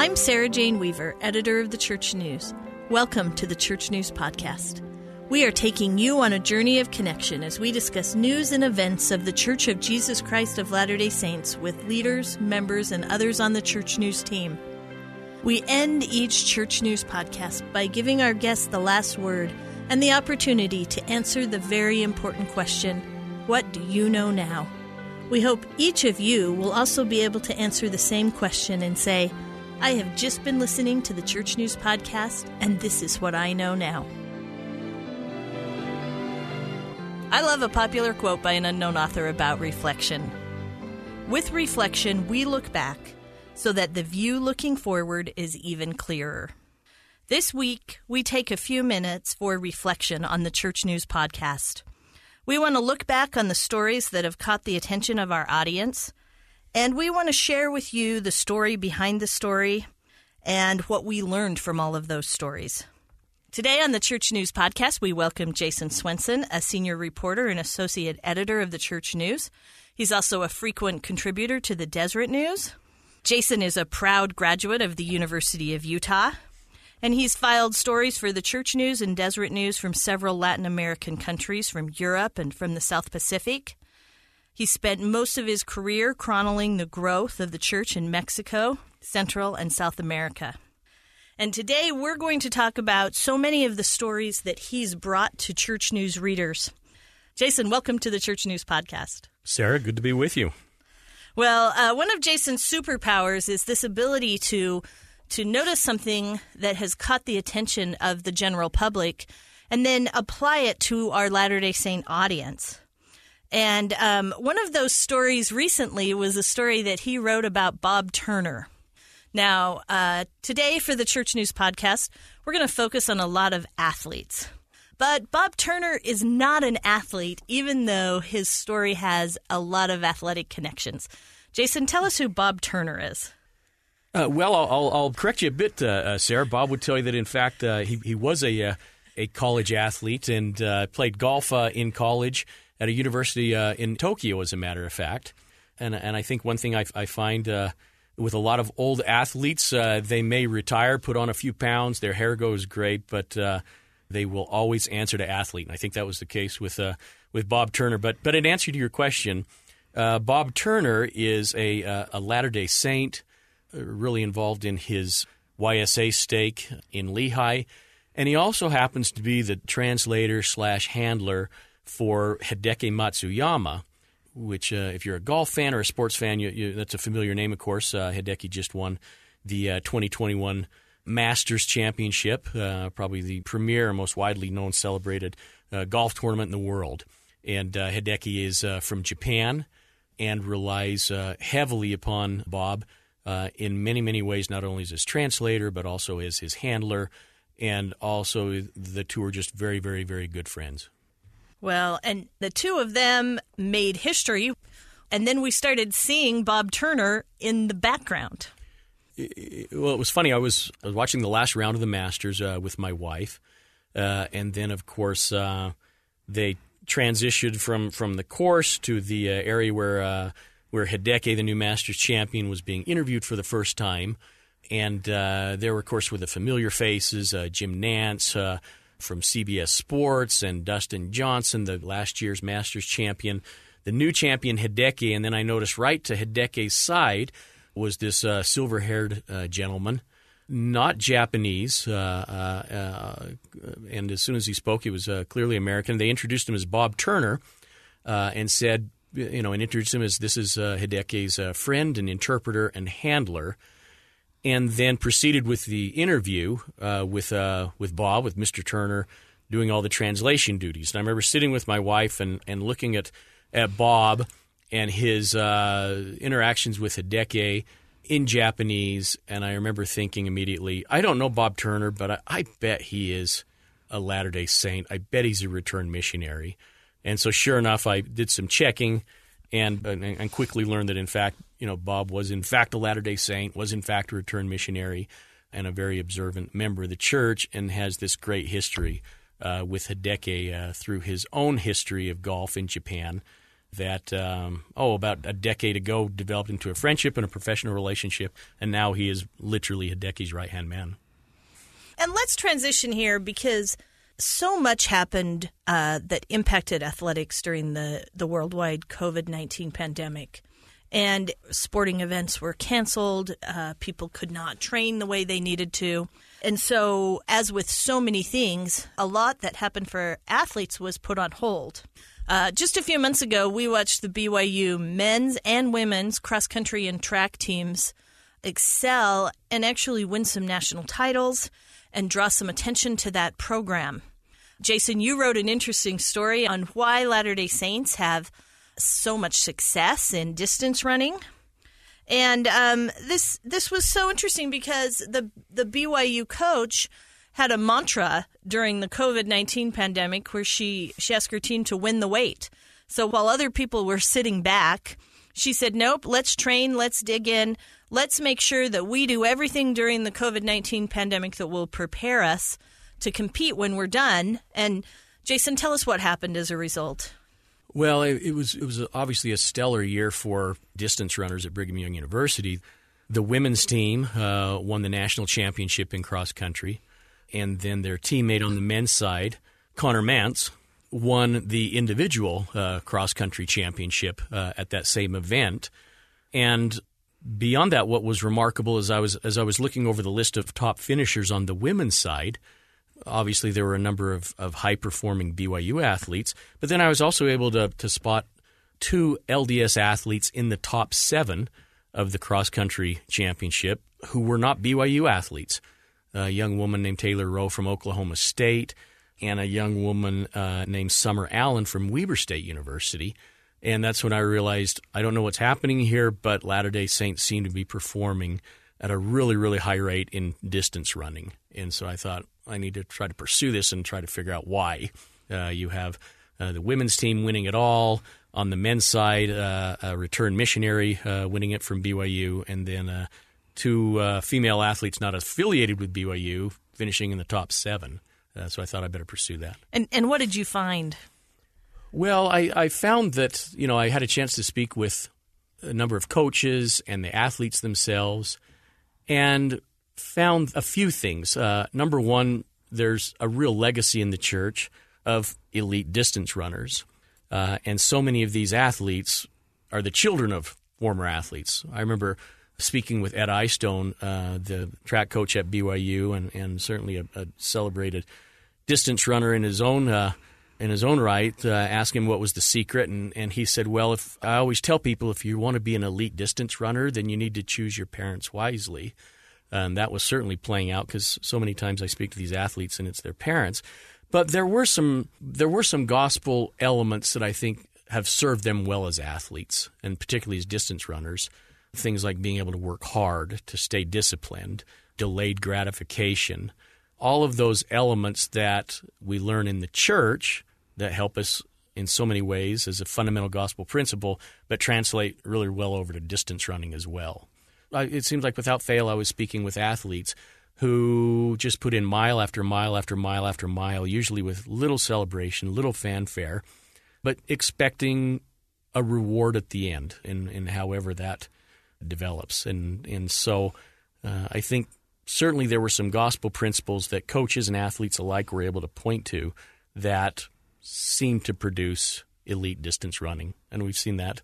I'm Sarah Jane Weaver, editor of the Church News. Welcome to the Church News Podcast. We are taking you on a journey of connection as we discuss news and events of the Church of Jesus Christ of Latter day Saints with leaders, members, and others on the Church News team. We end each Church News podcast by giving our guests the last word and the opportunity to answer the very important question What do you know now? We hope each of you will also be able to answer the same question and say, I have just been listening to the Church News Podcast, and this is what I know now. I love a popular quote by an unknown author about reflection. With reflection, we look back so that the view looking forward is even clearer. This week, we take a few minutes for reflection on the Church News Podcast. We want to look back on the stories that have caught the attention of our audience and we want to share with you the story behind the story and what we learned from all of those stories. Today on the Church News Podcast, we welcome Jason Swenson, a senior reporter and associate editor of the Church News. He's also a frequent contributor to the Deseret News. Jason is a proud graduate of the University of Utah, and he's filed stories for the Church News and Deseret News from several Latin American countries, from Europe and from the South Pacific. He spent most of his career chronicling the growth of the church in Mexico, Central, and South America. And today we're going to talk about so many of the stories that he's brought to Church News readers. Jason, welcome to the Church News Podcast. Sarah, good to be with you. Well, uh, one of Jason's superpowers is this ability to to notice something that has caught the attention of the general public and then apply it to our Latter day Saint audience. And um, one of those stories recently was a story that he wrote about Bob Turner. Now, uh, today for the Church News podcast, we're going to focus on a lot of athletes. But Bob Turner is not an athlete, even though his story has a lot of athletic connections. Jason, tell us who Bob Turner is. Uh, well, I'll, I'll, correct you a bit, uh, uh, Sarah. Bob would tell you that, in fact, uh, he, he was a, uh, a college athlete and played golf in college at a university uh, in Tokyo, as a matter of fact. And, and I think one thing I, I find uh, with a lot of old athletes, uh, they may retire, put on a few pounds, their hair goes great, but uh, they will always answer to athlete. And I think that was the case with uh, with Bob Turner. But but in answer to your question, uh, Bob Turner is a, a Latter Day Saint, really involved in his YSA stake in Lehi, and he also happens to be the translator slash handler for Hideki Matsuyama, which, uh, if you're a golf fan or a sports fan, you, you, that's a familiar name, of course. Uh, Hideki just won the uh, 2021 Masters Championship, uh, probably the premier, most widely known, celebrated uh, golf tournament in the world. And uh, Hideki is from Japan and relies heavily upon Bob in many, many ways, not only as his translator, but also as his handler. And also, the two are just very, very, very good friends. Well, and the two of them made history. And then we started seeing Bob Turner in the background. Well, it was funny. I was, I was watching the last round of the Masters uh, with my wife. Uh, and then, of course, uh, they transitioned from, from the course to the uh, area where, uh, where Hideki, the new Masters champion, was being interviewed for the first time. And uh, there were, of course, were the familiar faces Jim Nantz from CBS Sports and Dustin Johnson, the last year's Masters champion, the new champion Hideki, and then I noticed right to Hideki's side was this uh, silver haired uh, gentleman, not Japanese. Uh, uh, uh, and as soon as he spoke, he was uh, clearly American. They introduced him as Bob Turner and said, you know, and introduced him as this is Hideki's friend and interpreter and handler and then proceeded with the interview uh, with uh, with Bob, with Mr. Turner, doing all the translation duties. And I remember sitting with my wife and, and looking at at Bob and his uh, interactions with Hideki in Japanese, and I remember thinking immediately, I don't know Bob Turner, but I, I bet he is a Latter Day Saint. I bet he's a returned missionary. And so, sure enough, I did some checking and, and quickly learned that in fact, you know, Bob was in fact a Latter Day Saint, was in fact a returned missionary, and a very observant member of the church, and has this great history uh, with Hideki uh, through his own history of golf in Japan. that, um, oh, about a decade ago developed into a friendship and a professional relationship, and now he is literally Hideki's right hand man. And let's transition here because so much happened uh, that impacted athletics during the, the worldwide COVID 19 pandemic. And sporting events were canceled. Uh, people could not train the way they needed to. And so, as with so many things, a lot that happened for athletes was put on hold. Uh, just a few months ago, we watched the BYU men's and women's cross country and track teams excel and actually win some national titles and draw some attention to that program. Jason, you wrote an interesting story on why Latter day Saints have so much success in distance running. And um, this this was so interesting because the the BYU coach had a mantra during the COVID 19 pandemic where she, she asked her team to win the wait. So while other people were sitting back, she said, Nope, let's train, let's dig in, let's make sure that we do everything during the COVID 19 pandemic that will prepare us to compete when we're done. And Jason, tell us what happened as a result. Well, it, it was it was obviously a stellar year for distance runners at Brigham Young University. The women's team uh, won the national championship in cross country and then their teammate on the men's side, Connor Mantz, won the individual uh, cross country championship uh, at that same event. And beyond that, what was remarkable as I was as I was looking over the list of top finishers on the women's side, obviously there were a number of, of high performing BYU athletes, but then I was also able to to spot two LDS athletes in the top seven of the cross country championship who were not BYU athletes a young woman named Taylor Roe from Oklahoma State, and a young woman uh, named Summer Allen from Weber State University. And that's when I realized I don't know what's happening here, but Latter day Saints seem to be performing at a really, really high rate in distance running. And so I thought I need to try to pursue this and try to figure out why. Uh, you have uh, the women's team winning it all. On the men's side, uh, a return missionary uh, winning it from BYU, and then uh, two uh, female athletes not affiliated with BYU finishing in the top seven. Uh, so I thought I better pursue that. And and what did you find? Well, I, I found that you know I had a chance to speak with a number of coaches and the athletes themselves, and found a few things. Uh, number one, there's a real legacy in the church of elite distance runners, uh, and so many of these athletes are the children of former athletes. I remember speaking with Ed Eyestone, uh, the track coach at BYU, and, and certainly a, a celebrated distance runner in his own uh, in his own right, uh, asked him what was the secret, and, and he said, "Well, if I always tell people if you want to be an elite distance runner, then you need to choose your parents wisely." And that was certainly playing out because so many times I speak to these athletes and it's their parents. But there were some there were some gospel elements that I think have served them well as athletes, and particularly as distance runners. Things like being able to work hard, to stay disciplined, delayed gratification, all of those elements that we learn in the church that help us in so many ways as a fundamental gospel principle, but translate really well over to distance running as well. It seems like without fail, I was speaking with athletes who just put in mile after mile after mile after mile, usually with little celebration, little fanfare, but expecting a reward at the end, and, and however that develops. And and so uh, I think certainly there were some gospel principles that coaches and athletes alike were able to point to that seem to produce elite distance running, and we've seen that.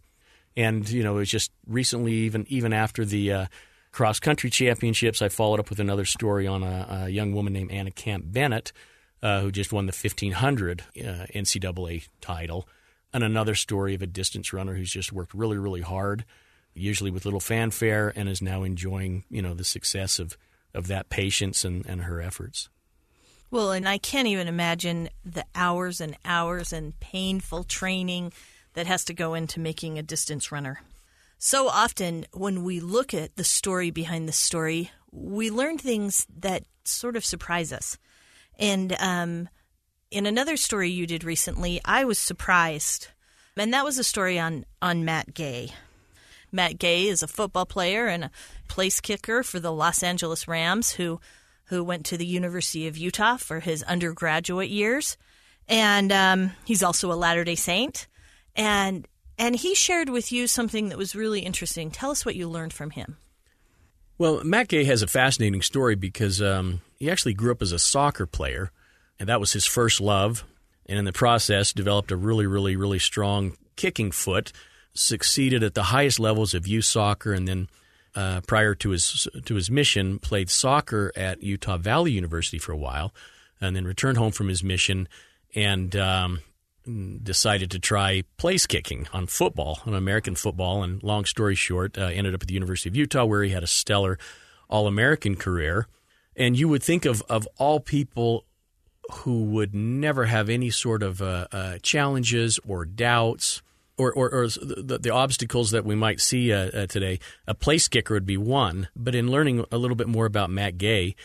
And you know, it was just recently, even even after the uh, cross country championships, I followed up with another story on a, a young woman named Anna Camp Bennett, uh, who just won the 1500 uh, NCAA title, and another story of a distance runner who's just worked really, really hard usually with little fanfare, and is now enjoying you know the success of of that patience and, and her efforts. Well, and I can't even imagine the hours and hours and painful training that has to go into making a distance runner. So often, when we look at the story behind the story, we learn things that sort of surprise us. And um, in another story you did recently, I was surprised, and that was a story on on Matt Gay. Matt Gay is a football player and a place kicker for the Los Angeles Rams who who went to the University of Utah for his undergraduate years. And um, he's also a Latter day Saint. And And he shared with you something that was really interesting. Tell us what you learned from him. Well, Matt Gay has a fascinating story because um, he actually grew up as a soccer player, and that was his first love. And in the process, developed a really, really, really strong kicking foot. Succeeded at the highest levels of youth soccer, and then uh, prior to his to his mission, played soccer at Utah Valley University for a while, and then returned home from his mission and um, decided to try place kicking on football, on American football. And long story short, uh, ended up at the University of Utah where he had a stellar All American career. And you would think of, of all people who would never have any sort of uh, uh, challenges or doubts. Or, or, or the, the, obstacles that we might see uh, uh, today, a place kicker would be one. But in learning a little bit more about Matt Gay,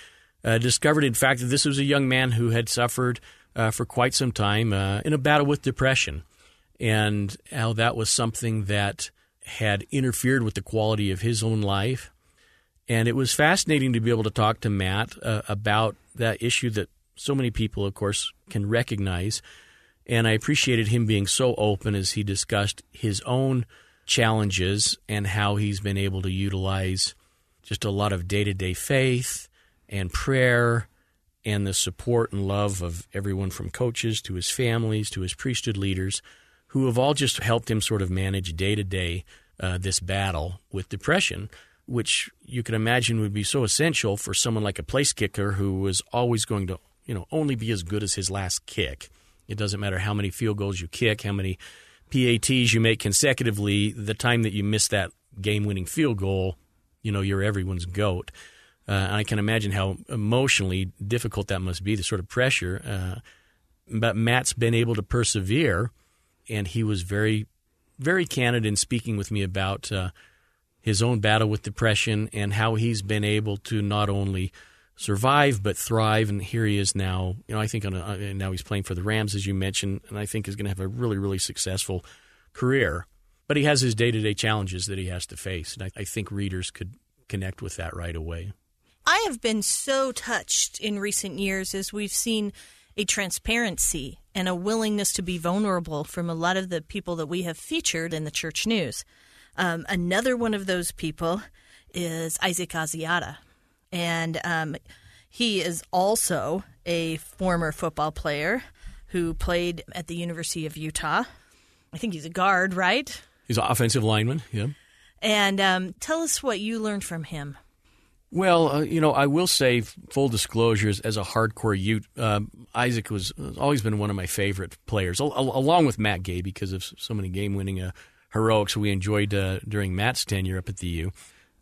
uh, discovered in fact that this was a young man who had suffered uh, for quite some time uh, in a battle with depression, and how that was something that had interfered with the quality of his own life. And it was fascinating to be able to talk to Matt uh, about that issue that so many people, of course, can recognize. And I appreciated him being so open as he discussed his own challenges and how he's been able to utilize just a lot of day to day faith and prayer and the support and love of everyone from coaches to his families to his priesthood leaders who have all just helped him sort of manage day to day this battle with depression, which you can imagine would be so essential for someone like a place kicker who was always going to, you know, only be as good as his last kick. It doesn't matter how many field goals you kick, how many PATs you make consecutively, the time that you miss that game winning field goal, you know, you're everyone's goat. Uh, and I can imagine how emotionally difficult that must be, the sort of pressure. Uh, but Matt's been able to persevere, and he was very, very candid in speaking with me about uh, his own battle with depression and how he's been able to not only survive but thrive. And here he is now. You know, I think on a, now he's playing for the Rams, as you mentioned, and I think is going to have a really, really successful career. But he has his day to day challenges that he has to face, and I, I think readers could connect with that right away. I have been so touched in recent years as we've seen a transparency and a willingness to be vulnerable from a lot of the people that we have featured in the church news. Um, another one of those people is Isaac Asiata. And um, he is also a former football player who played at the University of Utah. I think he's a guard, right? He's an offensive lineman, yeah. And um, tell us what you learned from him. Well, uh, you know, I will say, full disclosures, as a hardcore Ute, um, Isaac was always been one of my favorite players, al- along with Matt Gay, because of so many game-winning uh, heroics we enjoyed uh, during Matt's tenure up at the U.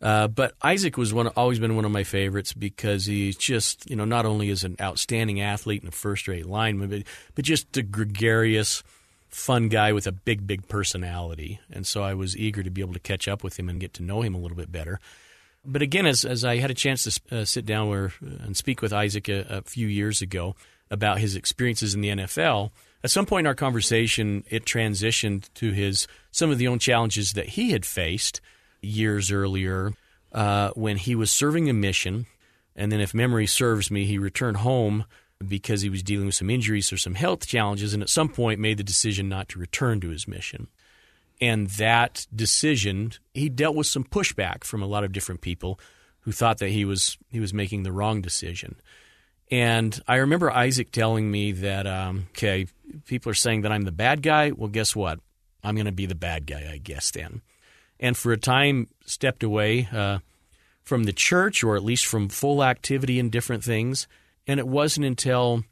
Uh, but Isaac was one, always been one of my favorites because he's just, you know, not only is an outstanding athlete and a first-rate lineman, but, but just a gregarious, fun guy with a big, big personality. And so I was eager to be able to catch up with him and get to know him a little bit better. But again, as, as I had a chance to uh, sit down where, uh, and speak with Isaac a, a, few years ago about his experiences in the NFL, at some point in our conversation, it transitioned to his some of the own challenges that he had faced years earlier uh, when he was serving a mission. And then, if memory serves me, he returned home because he was dealing with some injuries or some health challenges, and at some point made the decision not to return to his mission. And that decision, he dealt with some pushback from a lot of different people who thought that he was he was making the wrong decision. And I remember Isaac telling me that, um, okay, people are saying that I'm the bad guy. Well, guess what? I'm going to be the bad guy, I guess, then. And for a time, stepped away uh, from the church, or at least from full activity in different things. And it wasn't until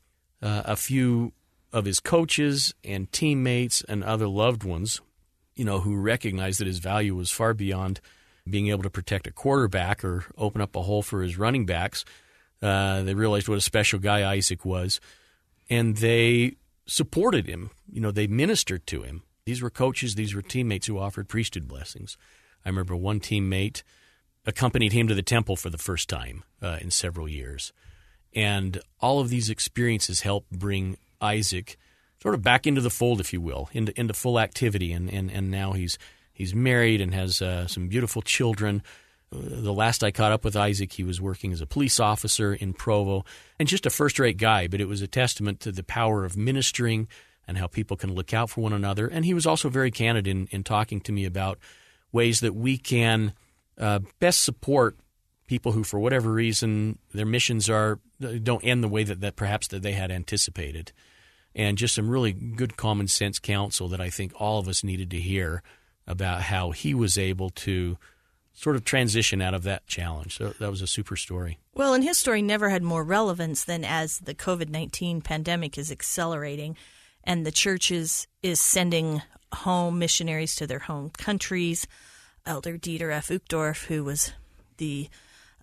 uh, a few of his coaches and teammates and other loved ones you know, who recognized that his value was far beyond being able to protect a quarterback or open up a hole for his running backs. Uh, they realized what a special guy Isaac was, and they supported him. You know, they ministered to him. These were coaches, these were teammates who offered priesthood blessings. I remember one teammate accompanied him to the temple for the first time uh, in several years. And all of these experiences helped bring Isaac sort of back into the fold, if you will, into into full activity. And and, and now he's he's married and has uh, some beautiful children. Uh, the last I caught up with Isaac, he was working as a police officer in Provo, and just a first-rate guy. But it was a testament to the power of ministering and how people can look out for one another. And he was also very candid in, in talking to me about ways that we can uh, best support people who, for whatever reason, their missions are don't end the way that, that perhaps that they had anticipated. And just some really good common sense counsel that I think all of us needed to hear about how he was able to sort of transition out of that challenge. So that was a super story. Well, and his story never had more relevance than as the COVID 19 pandemic is accelerating and the church is, is sending home missionaries to their home countries. Elder Dieter F. Uchtdorf, who was the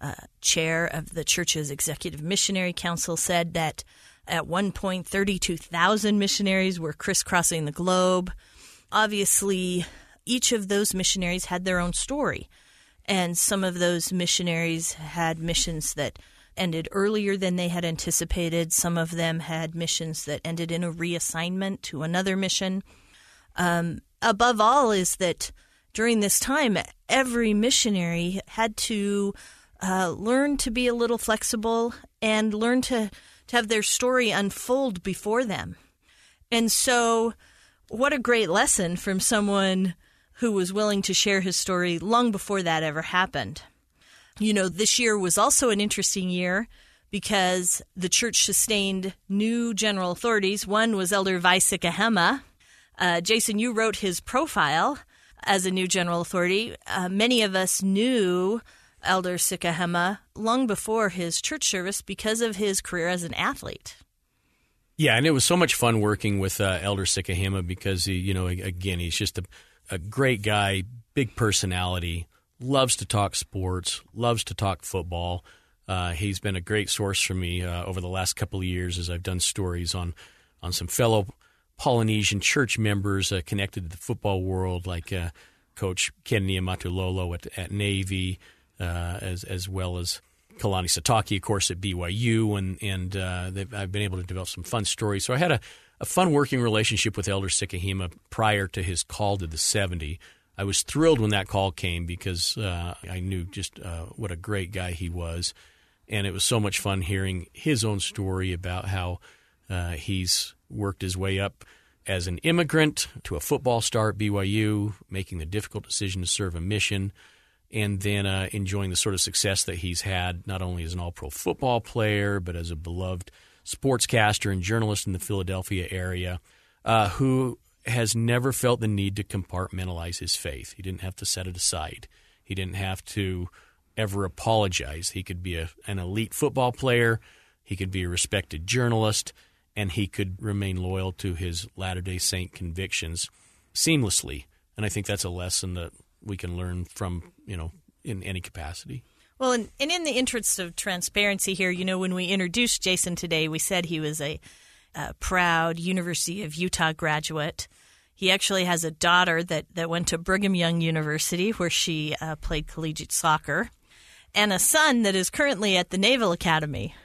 uh, chair of the church's executive missionary council, said that at one point 32,000 missionaries were crisscrossing the globe. Obviously, each of those missionaries had their own story. And some of those missionaries had missions that ended earlier than they had anticipated. Some of them had missions that ended in a reassignment to another mission. Um, above all, is that during this time, every missionary had to uh, learn to be a little flexible and learn to, to have their story unfold before them. And so, what a great lesson from someone who was willing to share his story long before that ever happened. You know, this year was also an interesting year because the church sustained new general authorities. One was Elder Vai Sikahema. Uh, Jason, you wrote his profile as a new general authority. Uh, many of us knew Elder Sikahema long before his church service because of his career as an athlete. Yeah, and it was so much fun working with uh, Elder Sikahema because he, you know, again, he's just a a great guy, big personality, loves to talk sports, loves to talk football. Uh, he's been a great source for me uh, over the last couple of years as I've done stories on on some fellow Polynesian church members uh, connected to the football world, like uh, Coach Ken Niumatulolo at, at Navy, uh, as as well as Kalani Sitake, of course, at BYU, and and uh, I've been able to develop some fun stories. So I had a a fun working relationship with Elder Sikahema prior to his call to the 70. I was thrilled when that call came because uh, I knew just uh, what a great guy he was. And it was so much fun hearing his own story about how uh, he's worked his way up as an immigrant to a football star at BYU, making the difficult decision to serve a mission, and then uh, enjoying the sort of success that he's had not only as an all pro football player, but as a beloved sportscaster and journalist in the Philadelphia area uh, who has never felt the need to compartmentalize his faith. He didn't have to set it aside. He didn't have to ever apologize. He could be a, an elite football player, he could be a respected journalist, and he could remain loyal to his Latter day Saint convictions seamlessly. And I think that's a lesson that we can learn from, you know, in any capacity. Well, and, and in the interest of transparency here, you know, when we introduced Jason today, we said he was a, a proud University of Utah graduate. He actually has a daughter that, that went to Brigham Young University, where she uh, played collegiate soccer, and a son that is currently at the Naval Academy.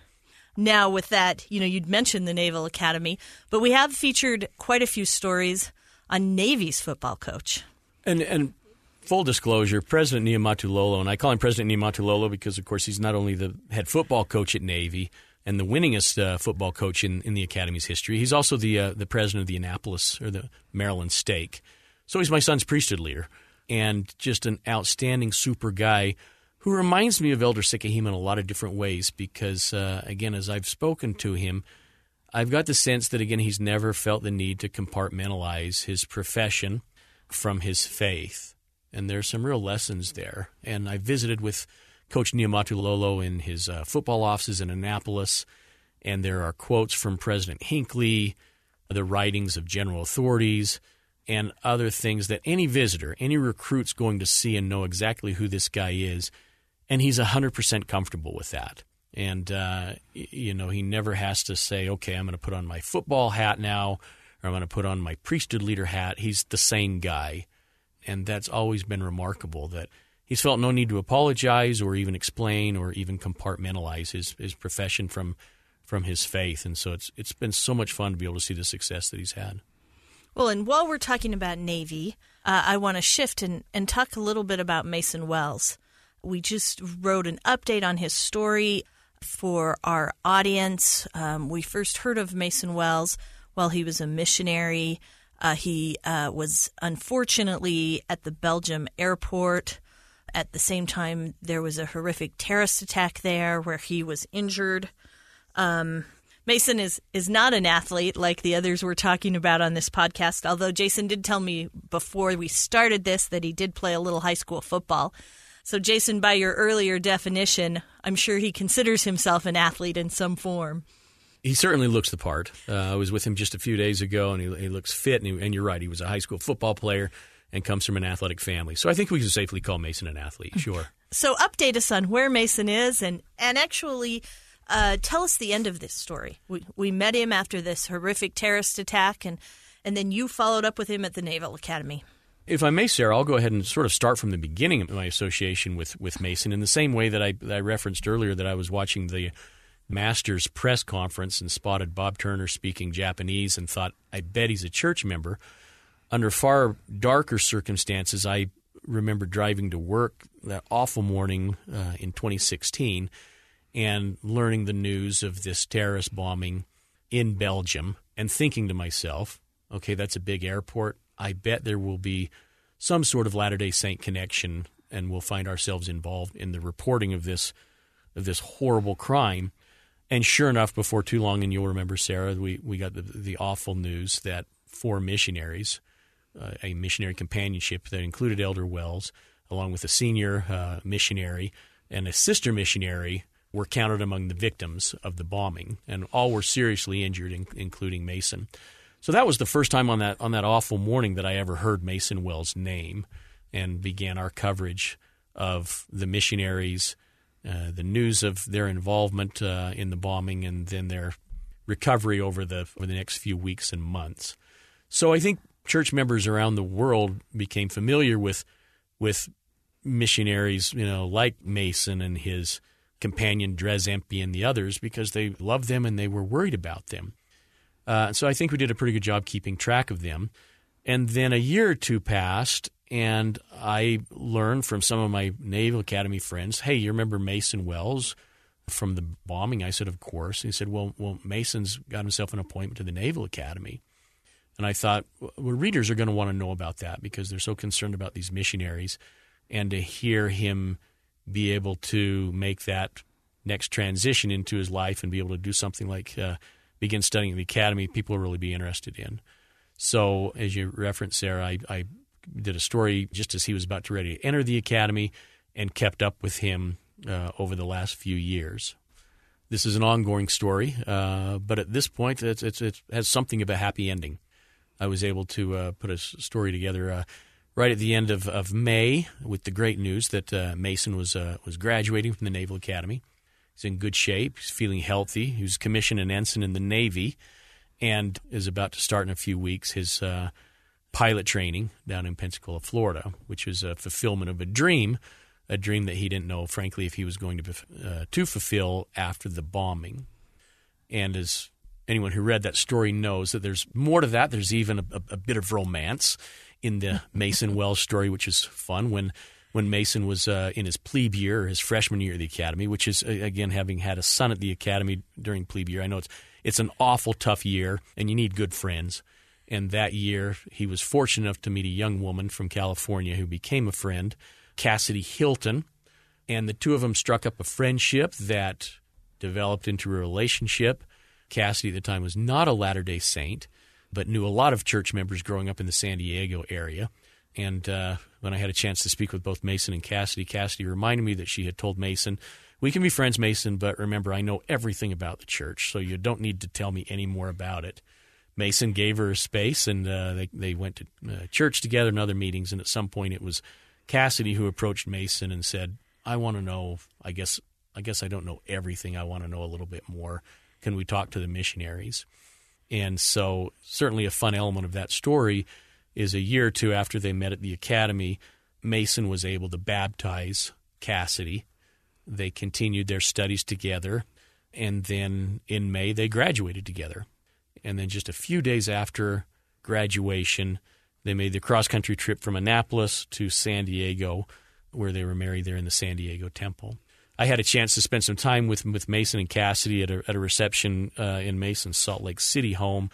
Now, with that, you know, you'd mentioned the Naval Academy, but we have featured quite a few stories on Navy's football coach. And and full disclosure, President Niumatulolo, and I call him President Niumatulolo because, of course, he's not only the head football coach at Navy and the winningest uh, football coach in, in the Academy's history, he's also the uh, the president of the Annapolis or the Maryland Stake. So he's my son's priesthood leader and just an outstanding, super guy who reminds me of Elder Sikahema in a lot of different ways because, uh, again, as I've spoken to him, I've got the sense that, again, he's never felt the need to compartmentalize his profession from his faith and there's some real lessons there. And I visited with Coach Niumatulolo in his uh, football offices in Annapolis, and there are quotes from President Hinckley, the writings of general authorities, and other things that any visitor, any recruit's going to see and know exactly who this guy is, and he's 100% comfortable with that. And, uh, you know, he never has to say, okay, I'm going to put on my football hat now, or I'm going to put on my priesthood leader hat. He's the same guy and that's always been remarkable that he's felt no need to apologize or even explain or even compartmentalize his, his profession from from his faith and so it's it's been so much fun to be able to see the success that he's had well and while we're talking about navy uh, i want to shift and, and talk a little bit about mason wells we just wrote an update on his story for our audience um, we first heard of mason wells while he was a missionary. Uh, he uh, was unfortunately at the Belgium airport. At the same time, there was a horrific terrorist attack there where he was injured. Um, Mason is is not an athlete like the others we're talking about on this podcast. Although Jason did tell me before we started this that he did play a little high school football. So Jason, by your earlier definition, I'm sure he considers himself an athlete in some form. He certainly looks the part. Uh, I was with him just a few days ago, and he, he looks fit. And, he, and, you're right, he was a high school football player and comes from an athletic family. So I think we can safely call Mason an athlete. Sure. so update us on where Mason is, and and actually. Uh, tell us the end of this story. We, we met him after this horrific terrorist attack, and, and then you followed up with him at the Naval Academy. If I may, Sarah, I'll go ahead and sort of start from the beginning of my association with, with Mason in the same way that I, that I referenced earlier that I was watching the Masters press conference and spotted Bob Turner speaking Japanese and thought, I bet he's a church member. Under far darker circumstances, I remember driving to work that awful morning uh, in 2016 and learning the news of this terrorist bombing in Belgium and thinking to myself, okay, that's a big airport. I bet there will be some sort of Latter day Saint connection and we'll find ourselves involved in the reporting of this of this horrible crime. And sure enough, before too long, and you'll remember, Sarah, we, we got the, the awful news that four missionaries, uh, a missionary companionship that included Elder Wells, along with a senior uh, missionary and a sister missionary, were counted among the victims of the bombing, and all were seriously injured, in, including Mason. So that was the first time on that on that awful morning that I ever heard Mason Wells' name, and began our coverage of the missionaries, uh, the news of their involvement uh, in the bombing, and then their recovery over the over the next few weeks and months. So I think church members around the world became familiar with with missionaries, you know, like Mason and his companion Dres and the others because they loved them and they were worried about them. Uh, so I think we did a pretty good job keeping track of them. And then a year or two passed, and I learned from some of my Naval Academy friends, "Hey, you remember Mason Wells from the bombing?" I said, "Of course." he said, "Well, well, Mason's got himself an appointment to the Naval Academy." And I thought, well, readers are going to want to know about that because they're so concerned about these missionaries, and to hear him be able to make that next transition into his life and be able to do something like uh, begin studying at the academy, people will really be interested in. So, as you referenced, Sarah, I, I did a story just as he was about to ready to enter the academy and kept up with him uh, over the last few years. This is an ongoing story, uh, but at this point, it's, it's, it has something of a happy ending. I was able to uh, put a story together uh, right at the end of, of May with the great news that uh, Mason was uh, was graduating from the Naval Academy. He's in good shape. He's feeling healthy. He was commissioned an ensign in the Navy, and is about to start in a few weeks his uh, pilot training down in Pensacola, Florida, which was a fulfillment of a dream, a dream that he didn't know, frankly, if he was going to uh, to fulfill after the bombing. And as anyone who read that story knows, that there's more to that. There's even a, a, a bit of romance in the Mason Wells story, which is fun when when Mason was uh, in his plebe year, his freshman year at the academy, which is again having had a son at the academy during plebe year. I know it's it's an awful tough year, and you need good friends. And that year, he was fortunate enough to meet a young woman from California who became a friend, Cassidy Hilton, and the two of them struck up a friendship that developed into a relationship. Cassidy at the time was not a Latter Day Saint but knew a lot of church members growing up in the San Diego area. And uh, when I had a chance to speak with both Mason and Cassidy, Cassidy reminded me that she had told Mason, We can be friends, Mason, but remember, I know everything about the church, so you don't need to tell me any more about it. Mason gave her space, and uh, they, they went to uh, church together and other meetings. And at some point, it was Cassidy who approached Mason and said, I want to know, I guess, I guess I don't know everything. I want to know a little bit more. Can we talk to the missionaries? And so, certainly, a fun element of that story is a year or two after they met at the academy, Mason was able to baptize Cassidy. They continued their studies together, and then in May, they graduated together. And then, just a few days after graduation, they made the cross country trip from Annapolis to San Diego, where they were married there in the San Diego Temple. I had a chance to spend some time with with Mason and Cassidy at a, at a reception uh, in Mason's Salt Lake City home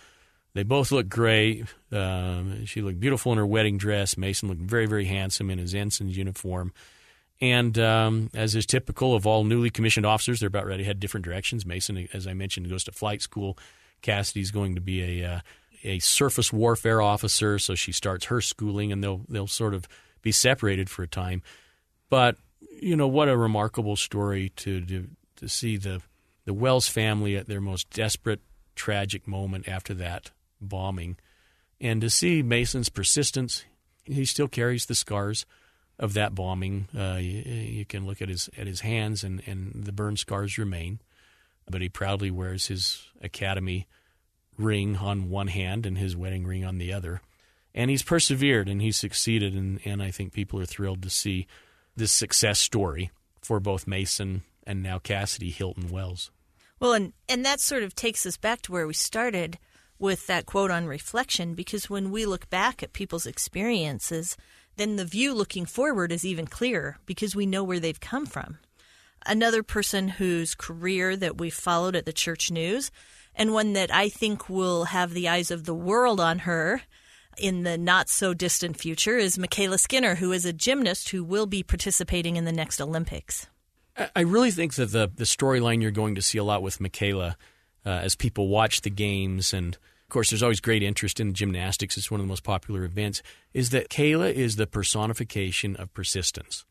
They both looked great. Um, she looked beautiful in her wedding dress. Mason looked very, very handsome in his ensign's uniform. And um, as is typical of all newly commissioned officers, they're about ready to head different directions. Mason, as I mentioned, goes to flight school. Cassidy's going to be a uh, a surface warfare officer, so she starts her schooling, and they'll they'll sort of be separated for a time. But you know what a remarkable story to to, to see the the Wells family at their most desperate, tragic moment after that bombing, and to see Mason's persistence. He still carries the scars of that bombing. Uh, you, you, can look at his at his hands, and, and the burn scars remain. But he proudly wears his academy ring on one hand and his wedding ring on the other. And he's persevered and he's succeeded, and, and I think people are thrilled to see this success story for both Mason and now Cassidy Hilton Wells. Well, and, and that sort of takes us back to where we started with that quote on reflection, because when we look back at people's experiences, then the view looking forward is even clearer because we know where they've come from. Another person whose career that we followed at the church news, and one that I think will have the eyes of the world on her in the not so distant future, is MyKayla Skinner, who is a gymnast who will be participating in the next Olympics. I really think that the, the storyline you're going to see a lot with MyKayla uh, as people watch the games and of course, there's always great interest in gymnastics. It's one of the most popular events. Is that Kayla is the personification of persistence,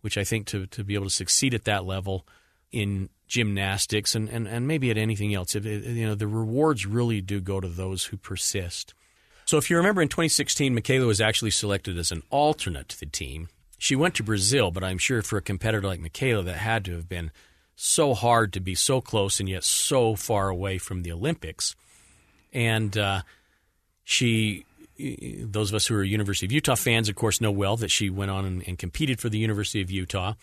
which I think to, to be able to succeed at that level in gymnastics and, and, and maybe at anything else, it, you know, the rewards really do go to those who persist. So if you remember in 2016, MyKayla was actually selected as an alternate to the team. She went to Brazil, but I'm sure for a competitor like MyKayla, that had to have been so hard to be so close and yet so far away from the Olympics and uh, she those of us who are University of Utah fans, of course, know well that she went on and, and, competed for the University of Utah.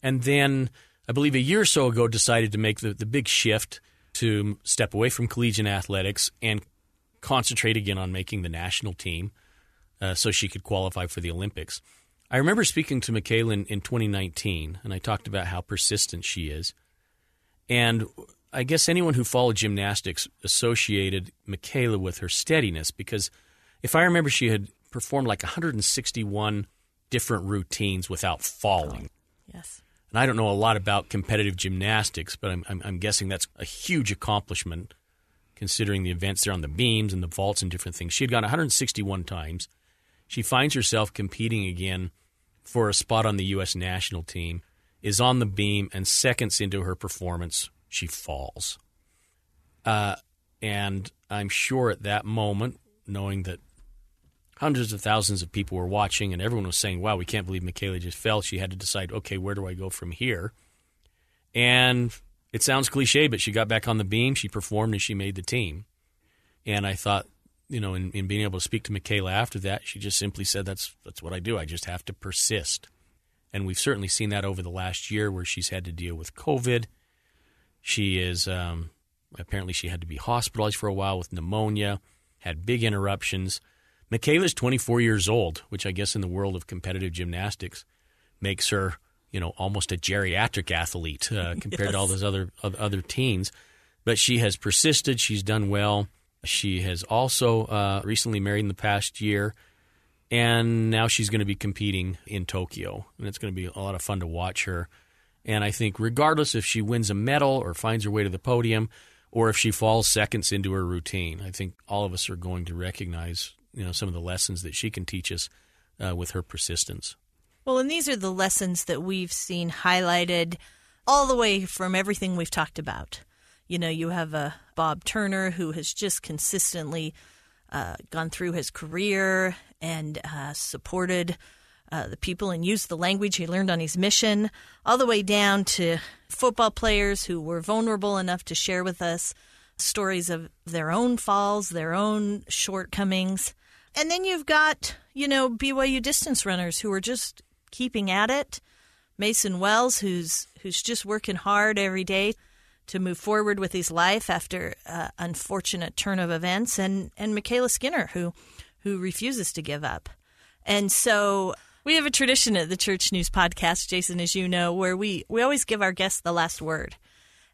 And then, I believe a year or so ago, decided to make the, the big shift to step away from collegiate athletics and concentrate again on making the national team uh, so she could qualify for the Olympics. I remember speaking to MyKayla in, in 2019, and I talked about how persistent she is. And I guess anyone who followed gymnastics associated MyKayla with her steadiness because if I remember, she had performed like 161 different routines without falling. Yes. And I don't know a lot about competitive gymnastics, but I'm, I'm, I'm guessing that's a huge accomplishment considering the events there on the beams and the vaults and different things. She had gone 161 times. She finds herself competing again for a spot on the U.S. national team, is on the beam, and seconds into her performance she falls. Uh, and I'm sure at that moment, knowing that hundreds of thousands of people were watching and everyone was saying, wow, we can't believe MyKayla just fell, she had to decide, okay, where do I go from here? And it sounds cliche, but she got back on the beam, she performed, and she made the team. And I thought, you know, in, in being able to speak to MyKayla after that, she just simply said, that's, that's what I do. I just have to persist. And we've certainly seen that over the last year where she's had to deal with COVID she is um, apparently she had to be hospitalized for a while with pneumonia, had big interruptions. MyKayla's 24 years old, which I guess in the world of competitive gymnastics makes her, you know, almost a geriatric athlete uh, compared yes. to all those other other teens. But she has persisted. She's done well. She has also uh, recently married in the past year, and now she's going to be competing in Tokyo, and it's going to be a lot of fun to watch her. And I think, regardless if she wins a medal or finds her way to the podium, or if she falls seconds into her routine, I think all of us are going to recognize, you know, some of the lessons that she can teach us uh, with her persistence. Well, and these are the lessons that we've seen highlighted all the way from everything we've talked about. You know, you have a Bob Turner who has just consistently uh, gone through his career and uh, supported uh, the people and used the language he learned on his mission, all the way down to football players who were vulnerable enough to share with us stories of their own falls, their own shortcomings. And then you've got, you know, BYU distance runners who are just keeping at it. Mason Wells, who's who's just working hard every day to move forward with his life after uh, unfortunate turn of events, and and MyKayla Skinner, who who refuses to give up. And so we have a tradition at the Church News Podcast, Jason, as you know, where we, we always give our guests the last word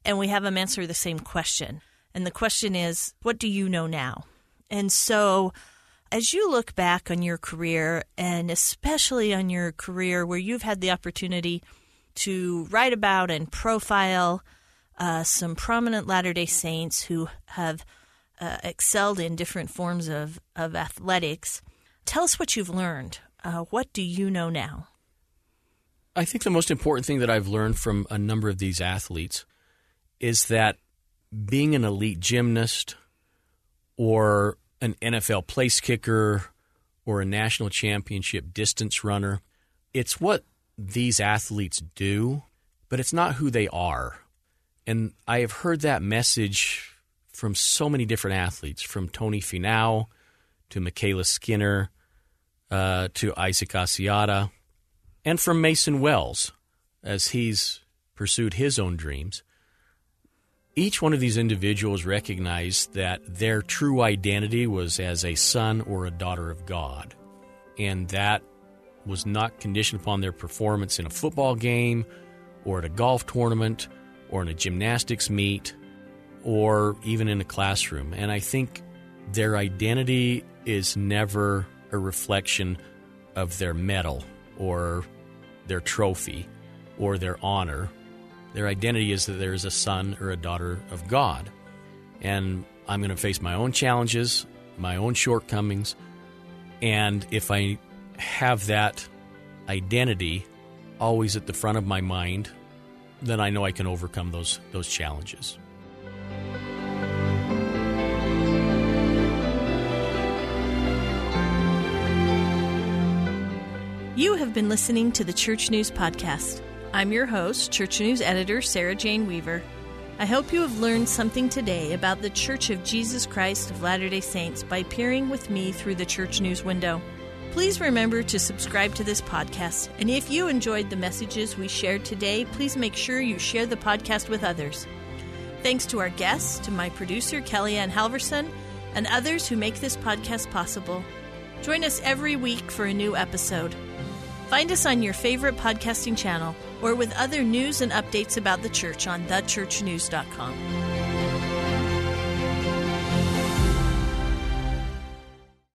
and we have them answer the same question. And the question is, what do you know now? And so, as you look back on your career, and especially on your career where you've had the opportunity to write about and profile uh, some prominent Latter day Saints who have uh, excelled in different forms of, of athletics, tell us what you've learned. Uh, what do you know now? I think the most important thing that I've learned from a number of these athletes is that being an elite gymnast or an NFL place kicker or a national championship distance runner, it's what these athletes do, but it's not who they are. And I have heard that message from so many different athletes, from Tony Finau to MyKayla Skinner uh, to Isaac Asiata, and from Mason Wells as he's pursued his own dreams. Each one of these individuals recognized that their true identity was as a son or a daughter of God. And that was not conditioned upon their performance in a football game or at a golf tournament or in a gymnastics meet or even in a classroom. And I think their identity is never a reflection of their medal or their trophy or their honor their identity is that there is a son or a daughter of God. And I'm going to face my own challenges, my own shortcomings. And if I have that identity always at the front of my mind, then I know I can overcome those, those challenges. You have been listening to the Church News Podcast. I'm your host, Church News editor Sarah Jane Weaver. I hope you have learned something today about the Church of Jesus Christ of Latter day Saints by peering with me through the Church News window. Please remember to subscribe to this podcast, and if you enjoyed the messages we shared today, please make sure you share the podcast with others. Thanks to our guests, to my producer, KellieAnn Halvorsen, and others who make this podcast possible. Join us every week for a new episode. Find us on your favorite podcasting channel or with other news and updates about the church on thechurchnews.com.